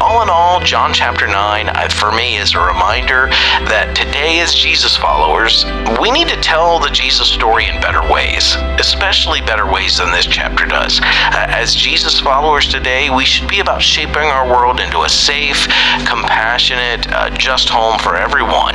all in all, John chapter 9 uh, for me is a reminder that today, as Jesus followers, we need to tell the Jesus story in better ways, especially better ways than this chapter does. Uh, as Jesus followers today, we should be about shaping our world into a safe, compassionate, uh, just home for everyone.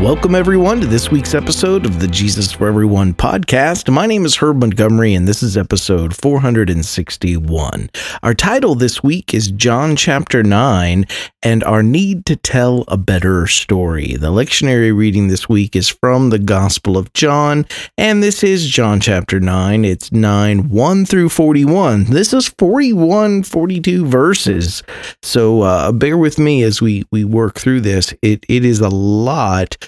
Welcome, everyone, to this week's episode of the Jesus for Everyone podcast. My name is Herb Montgomery, and this is episode 461. Our title this week is John chapter 9 and Our Need to Tell a Better Story. The lectionary reading this week is from the Gospel of John, and this is John chapter 9. It's 9 1 through 41. This is 41, 42 verses. So uh, bear with me as we, we work through this. It, it is a lot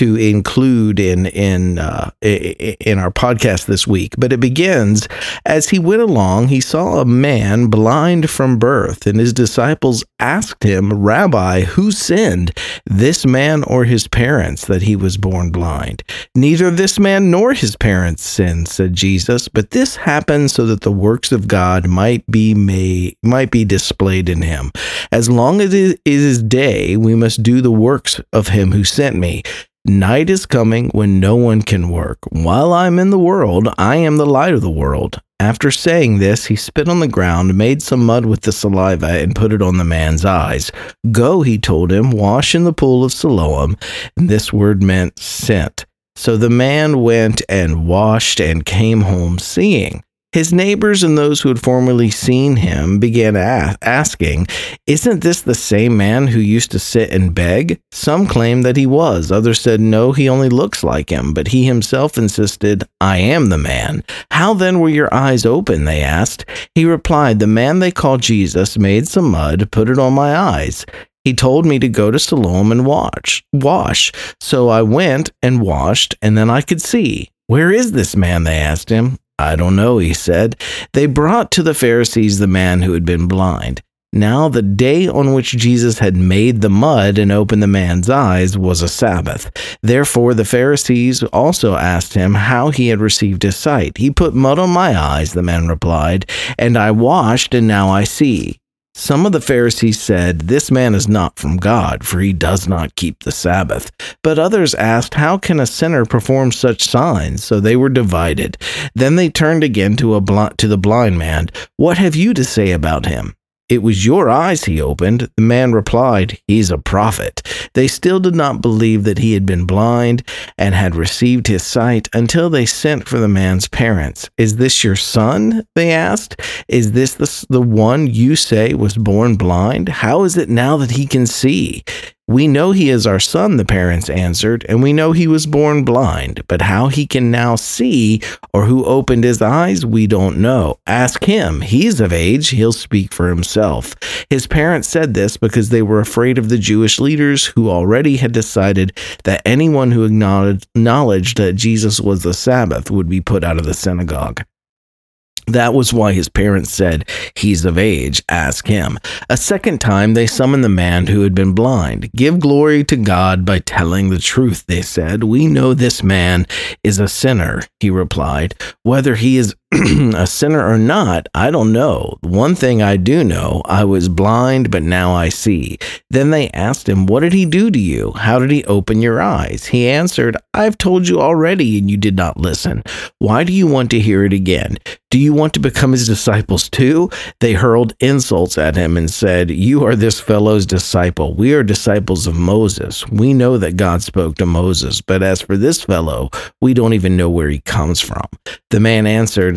to include in in uh, in our podcast this week. But it begins as he went along. He saw a man blind from birth, and his disciples asked him, "Rabbi, who sinned, this man or his parents, that he was born blind?" Neither this man nor his parents sinned," said Jesus. "But this happened so that the works of God might be made might be displayed in him. As long as it is day, we must do the works of him who sent me." Night is coming when no one can work. While I'm in the world, I am the light of the world. After saying this, he spit on the ground, made some mud with the saliva, and put it on the man's eyes. Go, he told him, wash in the pool of Siloam. And this word meant sent. So the man went and washed and came home seeing. His neighbors and those who had formerly seen him began asking, Isn't this the same man who used to sit and beg? Some claimed that he was. Others said, No, he only looks like him. But he himself insisted, I am the man. How then were your eyes open? They asked. He replied, The man they call Jesus made some mud, put it on my eyes. He told me to go to Siloam and wash. Wash. So I went and washed, and then I could see. Where is this man? They asked him. I don't know, he said. They brought to the Pharisees the man who had been blind. Now, the day on which Jesus had made the mud and opened the man's eyes was a Sabbath. Therefore, the Pharisees also asked him how he had received his sight. He put mud on my eyes, the man replied, and I washed, and now I see. Some of the Pharisees said, This man is not from God, for he does not keep the Sabbath. But others asked, How can a sinner perform such signs? So they were divided. Then they turned again to, a bl- to the blind man. What have you to say about him? It was your eyes he opened. The man replied, He's a prophet. They still did not believe that he had been blind and had received his sight until they sent for the man's parents. Is this your son? They asked. Is this the, the one you say was born blind? How is it now that he can see? We know he is our son, the parents answered, and we know he was born blind, but how he can now see or who opened his eyes, we don't know. Ask him. He's of age, he'll speak for himself. His parents said this because they were afraid of the Jewish leaders who already had decided that anyone who acknowledged that Jesus was the Sabbath would be put out of the synagogue. That was why his parents said, He's of age, ask him. A second time, they summoned the man who had been blind. Give glory to God by telling the truth, they said. We know this man is a sinner, he replied. Whether he is a sinner or not, I don't know. One thing I do know, I was blind, but now I see. Then they asked him, What did he do to you? How did he open your eyes? He answered, I've told you already, and you did not listen. Why do you want to hear it again? Do you want to become his disciples too? They hurled insults at him and said, You are this fellow's disciple. We are disciples of Moses. We know that God spoke to Moses, but as for this fellow, we don't even know where he comes from. The man answered,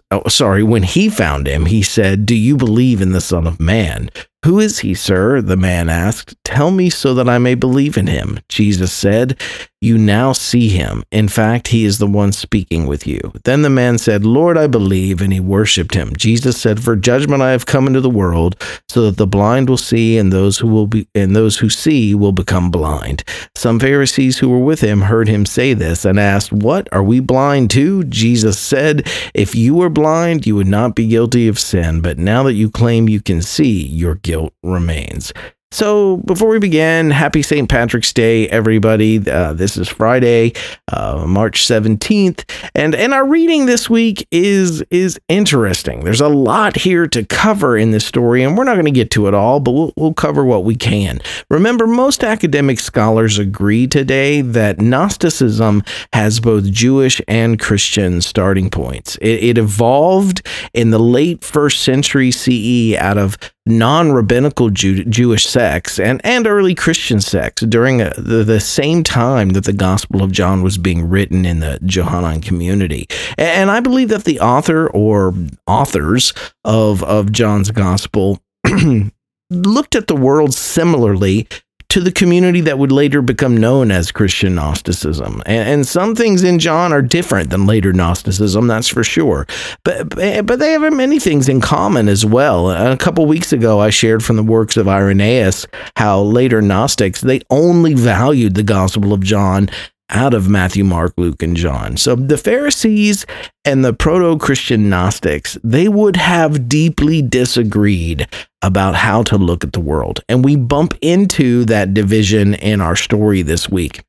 oh, sorry, when he found him, he said, Do you believe in the Son of Man? Who is he, sir? The man asked. Tell me so that I may believe in him. Jesus said, You now see him. In fact, he is the one speaking with you. Then the man said, Lord, I believe, and he worshipped him. Jesus said, For judgment I have come into the world, so that the blind will see, and those who will be and those who see will become blind. Some Pharisees who were with him heard him say this and asked, What? Are we blind too? Jesus said, If you were blind, you would not be guilty of sin, but now that you claim you can see, you're guilty guilt remains. So, before we begin, happy St. Patrick's Day, everybody. Uh, this is Friday, uh, March 17th, and, and our reading this week is, is interesting. There's a lot here to cover in this story, and we're not going to get to it all, but we'll, we'll cover what we can. Remember, most academic scholars agree today that Gnosticism has both Jewish and Christian starting points. It, it evolved in the late first century CE out of non rabbinical Jew- Jewish sects and, and early Christian sects during a, uh, the, the same time that the Gospel of John was being written in the Johannine community. And, and I believe that the author or authors of, of John's Gospel looked at the world similarly to the community that would later become known as Christian Gnosticism. And, and, some things in John are different than later Gnosticism, that's for sure. But, but they have many things in common as well. A couple weeks ago, I shared from the works of Irenaeus how later Gnostics, they only valued the Gospel of John out of Matthew, Mark, Luke, and John. So the Pharisees and the proto Christian Gnostics, they would have deeply disagreed about how to look at the world. And we bump into that division in our story this week.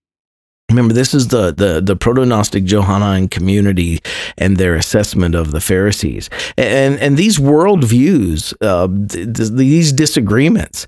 Remember, this is the the the proto-gnostic Johannine community and their assessment of the Pharisees, and and these worldviews, uh, th- these disagreements,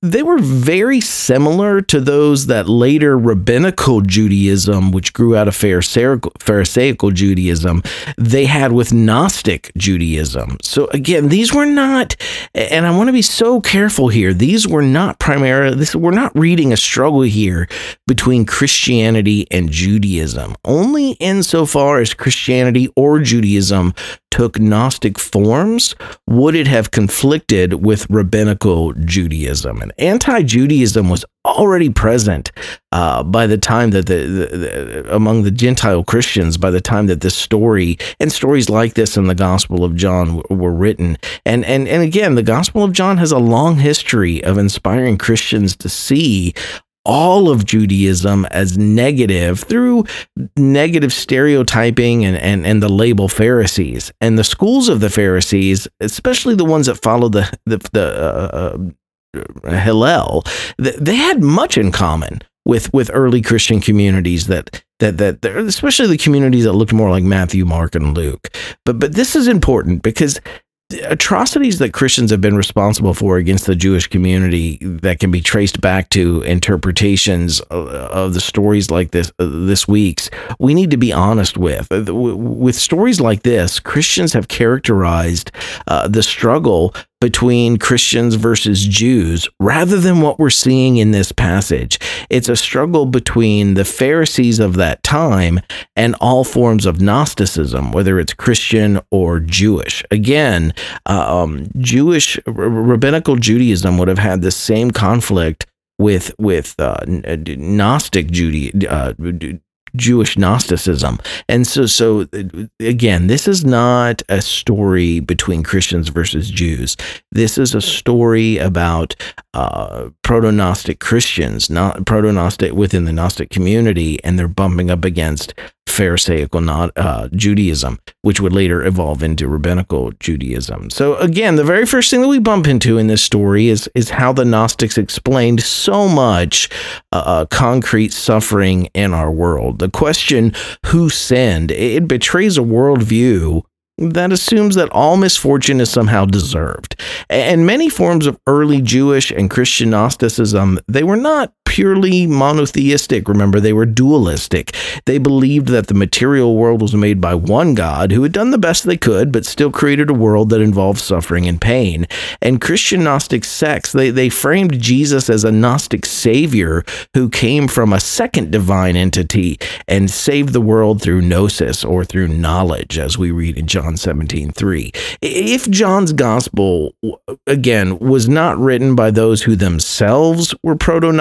they were very similar to those that later rabbinical Judaism, which grew out of Pharisaical, Pharisaical Judaism, they had with Gnostic Judaism. So again, these were not, and I want to be so careful here. These were not primarily. This we're not reading a struggle here between Christianity Christianity and Judaism. Only insofar as Christianity or Judaism took Gnostic forms would it have conflicted with rabbinical Judaism. And anti Judaism was already present uh, by the time that the, the, the, among the Gentile Christians by the time that this story and stories like this in the Gospel of John w- were written. And and and again, the Gospel of John has a long history of inspiring Christians to see all of Judaism as negative through negative stereotyping and, and, and the label Pharisees. And the schools of the Pharisees, especially the ones that follow the, the, the uh, uh, Hillel, they had much in common with with early Christian communities that that that especially the communities that looked more like Matthew, Mark, and Luke. But but this is important because atrocities that Christians have been responsible for against the Jewish community that can be traced back to interpretations of the stories like this uh, this week's we need to be honest with. Uh, with stories like this Christians have characterized uh, the struggle between Christians versus Jews rather than what we're seeing in this passage. It's a struggle between the Pharisees of that time and all forms of Gnosticism, whether it's Christian or Jewish. Again, uh, um, Jewish rabbinical Judaism would have had the same conflict with with uh, Gnostic Judaism, uh, Jewish Gnosticism. And so, so again, this is not a story between Christians versus Jews. This is a story about uh, proto Gnostic Christians, not proto Gnostic within the Gnostic community, and they're bumping up against Pharisaical not, uh, Judaism, which would later evolve into rabbinical Judaism. So again, the very first thing that we bump into in this story is is how the Gnostics explained so much uh, uh concrete suffering in our world. The question, "Who sinned?" it betrays a worldview that assumes that all misfortune is somehow deserved. And many forms of early Jewish and Christian Gnosticism, they were not purely monotheistic. Remember, they were dualistic. They believed that the material world was made by one God who had done the best they could, but still created a world that involved suffering and pain. And Christian Gnostic sects, they, they framed Jesus as a Gnostic savior who came from a second divine entity and saved the world through gnosis or through knowledge, as we read in John 17 3. If John's gospel, again, was not written by those who themselves were proto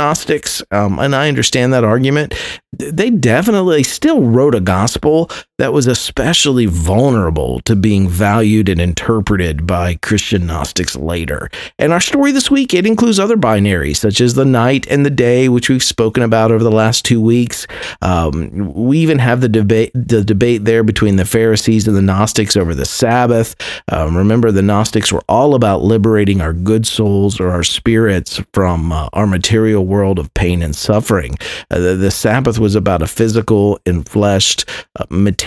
Um, and I understand that argument, they definitely still wrote a gospel that was especially vulnerable to being valued and interpreted by Christian Gnostics later. And our story this week, it includes other binaries such as the night and the day, which we've spoken about over the last two weeks. Um, we even have the debate, the debate there between the Pharisees and the Gnostics over the Sabbath. Um, remember, the Gnostics were all about liberating our good souls or our spirits from uh, our material world of pain and suffering. Uh, the, the Sabbath was about a physical, enfleshed, uh, material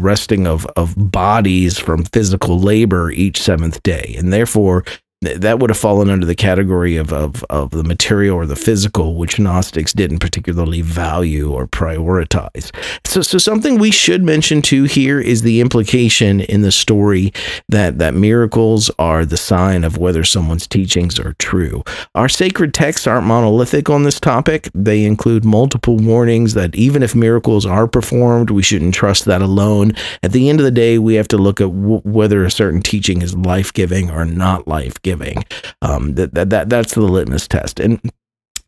resting of, of bodies from physical labor each seventh day. And therefore, that would have fallen under the category of, of, of the material or the physical, which Gnostics didn't particularly value or prioritize. So, so something we should mention too here is the implication in the story that, that miracles are the sign of whether someone's teachings are true. Our sacred texts aren't monolithic on this topic. They include multiple warnings that even if miracles are performed, we shouldn't trust that alone. At the end of the day, we have to look at w- whether a certain teaching is life giving or not life giving giving. Um, that, that, that that's the litmus test. And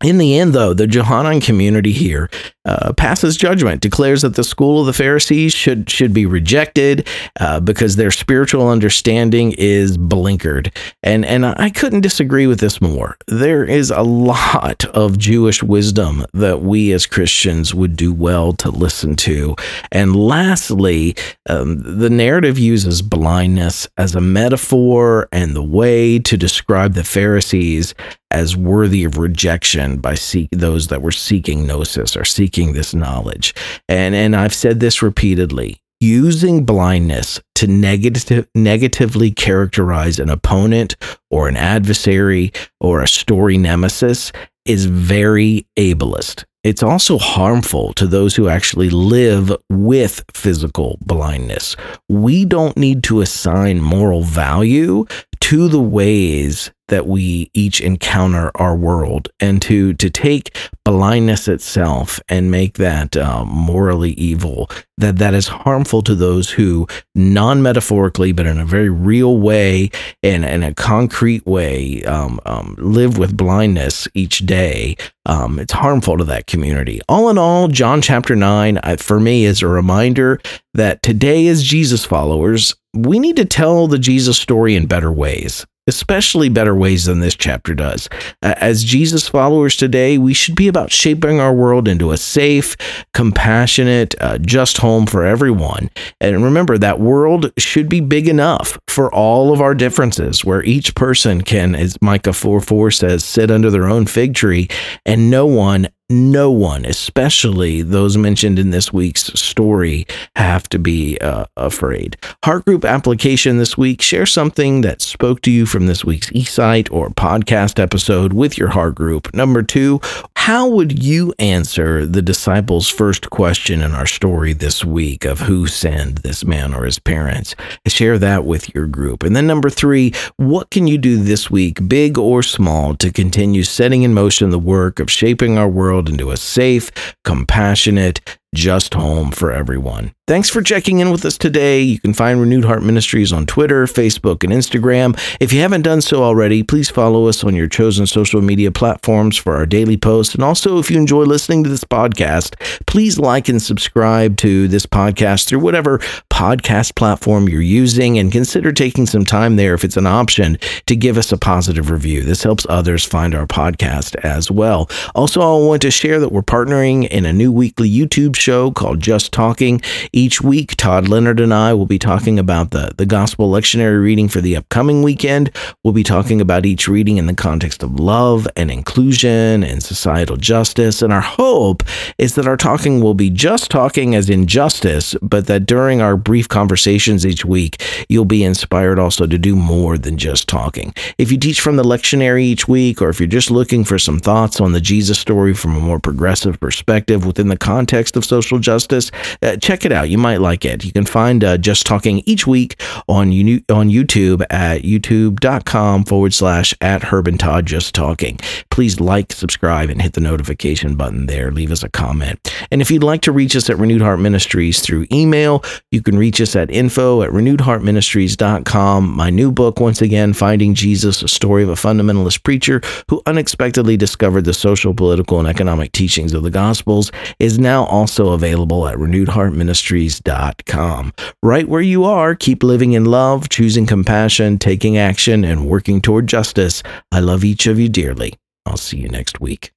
in the end, though, the Johannine community here uh, passes judgment, declares that the school of the Pharisees should should be rejected uh, because their spiritual understanding is blinkered, and and I couldn't disagree with this more. There is a lot of Jewish wisdom that we as Christians would do well to listen to, and lastly, um, the narrative uses blindness as a metaphor and the way to describe the Pharisees as worthy of rejection by seek, those that were seeking gnosis or seeking this knowledge. And and I've said this repeatedly. Using blindness to negative, negatively characterize an opponent or an adversary or a story nemesis is very ableist. It's also harmful to those who actually live with physical blindness. We don't need to assign moral value to the ways that we each encounter our world and to to take blindness itself and make that uh, morally evil that that is harmful to those who non-metaphorically but in a very real way and in a concrete way um, um, live with blindness each day um, it's harmful to that community. All in all john chapter 9 uh, for me is a reminder that today as jesus followers we need to tell the jesus story in better ways especially better ways than this chapter does. As Jesus followers today, we should be about shaping our world into a safe, compassionate, uh, just home for everyone. And remember, that world should be big enough for all of our differences, where each person can, as Micah 4 4 says, sit under their own fig tree, and no one no one, especially those mentioned in this week's story, have to be uh, afraid. Heart group application this week share something that spoke to you from this week's eSight or podcast episode with your heart group. Number two, how would you answer the disciples' first question in our story this week of who sinned, this man or his parents? Share that with your group. And then number three, what can you do this week, big or small, to continue setting in motion the work of shaping our world? World into a safe, compassionate, just home for everyone. Thanks for checking in with us today. You can find Renewed Heart Ministries on Twitter, Facebook, and Instagram. If you haven't done so already, please follow us on your chosen social media platforms for our daily posts. And also, if you enjoy listening to this podcast, please like and subscribe to this podcast through whatever podcast platform you're using and consider taking some time there if it's an option to give us a positive review. This helps others find our podcast as well. Also, I want to share that we're partnering in a new weekly YouTube show show called Just Talking. Each week, Todd Leonard and I will be talking about the, the gospel lectionary reading for the upcoming weekend. We'll be talking about each reading in the context of love and inclusion and societal justice. And our hope is that our talking will be just talking as in justice, but that during our brief conversations each week, you'll be inspired also to do more than just talking. If you teach from the lectionary each week, or if you're just looking for some thoughts on the Jesus story from a more progressive perspective within the context of social justice, uh, check it out. You might like it. You can find uh, Just Talking each week on, on YouTube at youtube.com forward slash at Herb and Todd Just Talking. Please like, subscribe, and hit the notification button there. Leave us a comment. And if you'd like to reach us at Renewed Heart Ministries through email, you can reach us at info at renewedheartministries.com. My new book, once again, Finding Jesus, a story of a fundamentalist preacher who unexpectedly discovered the social, political, and economic teachings of the Gospels, is now also available at renewedheartministries.com. Right where you are, keep living in love, choosing compassion, taking action, and working toward justice. I love each of you dearly. I'll see you next week.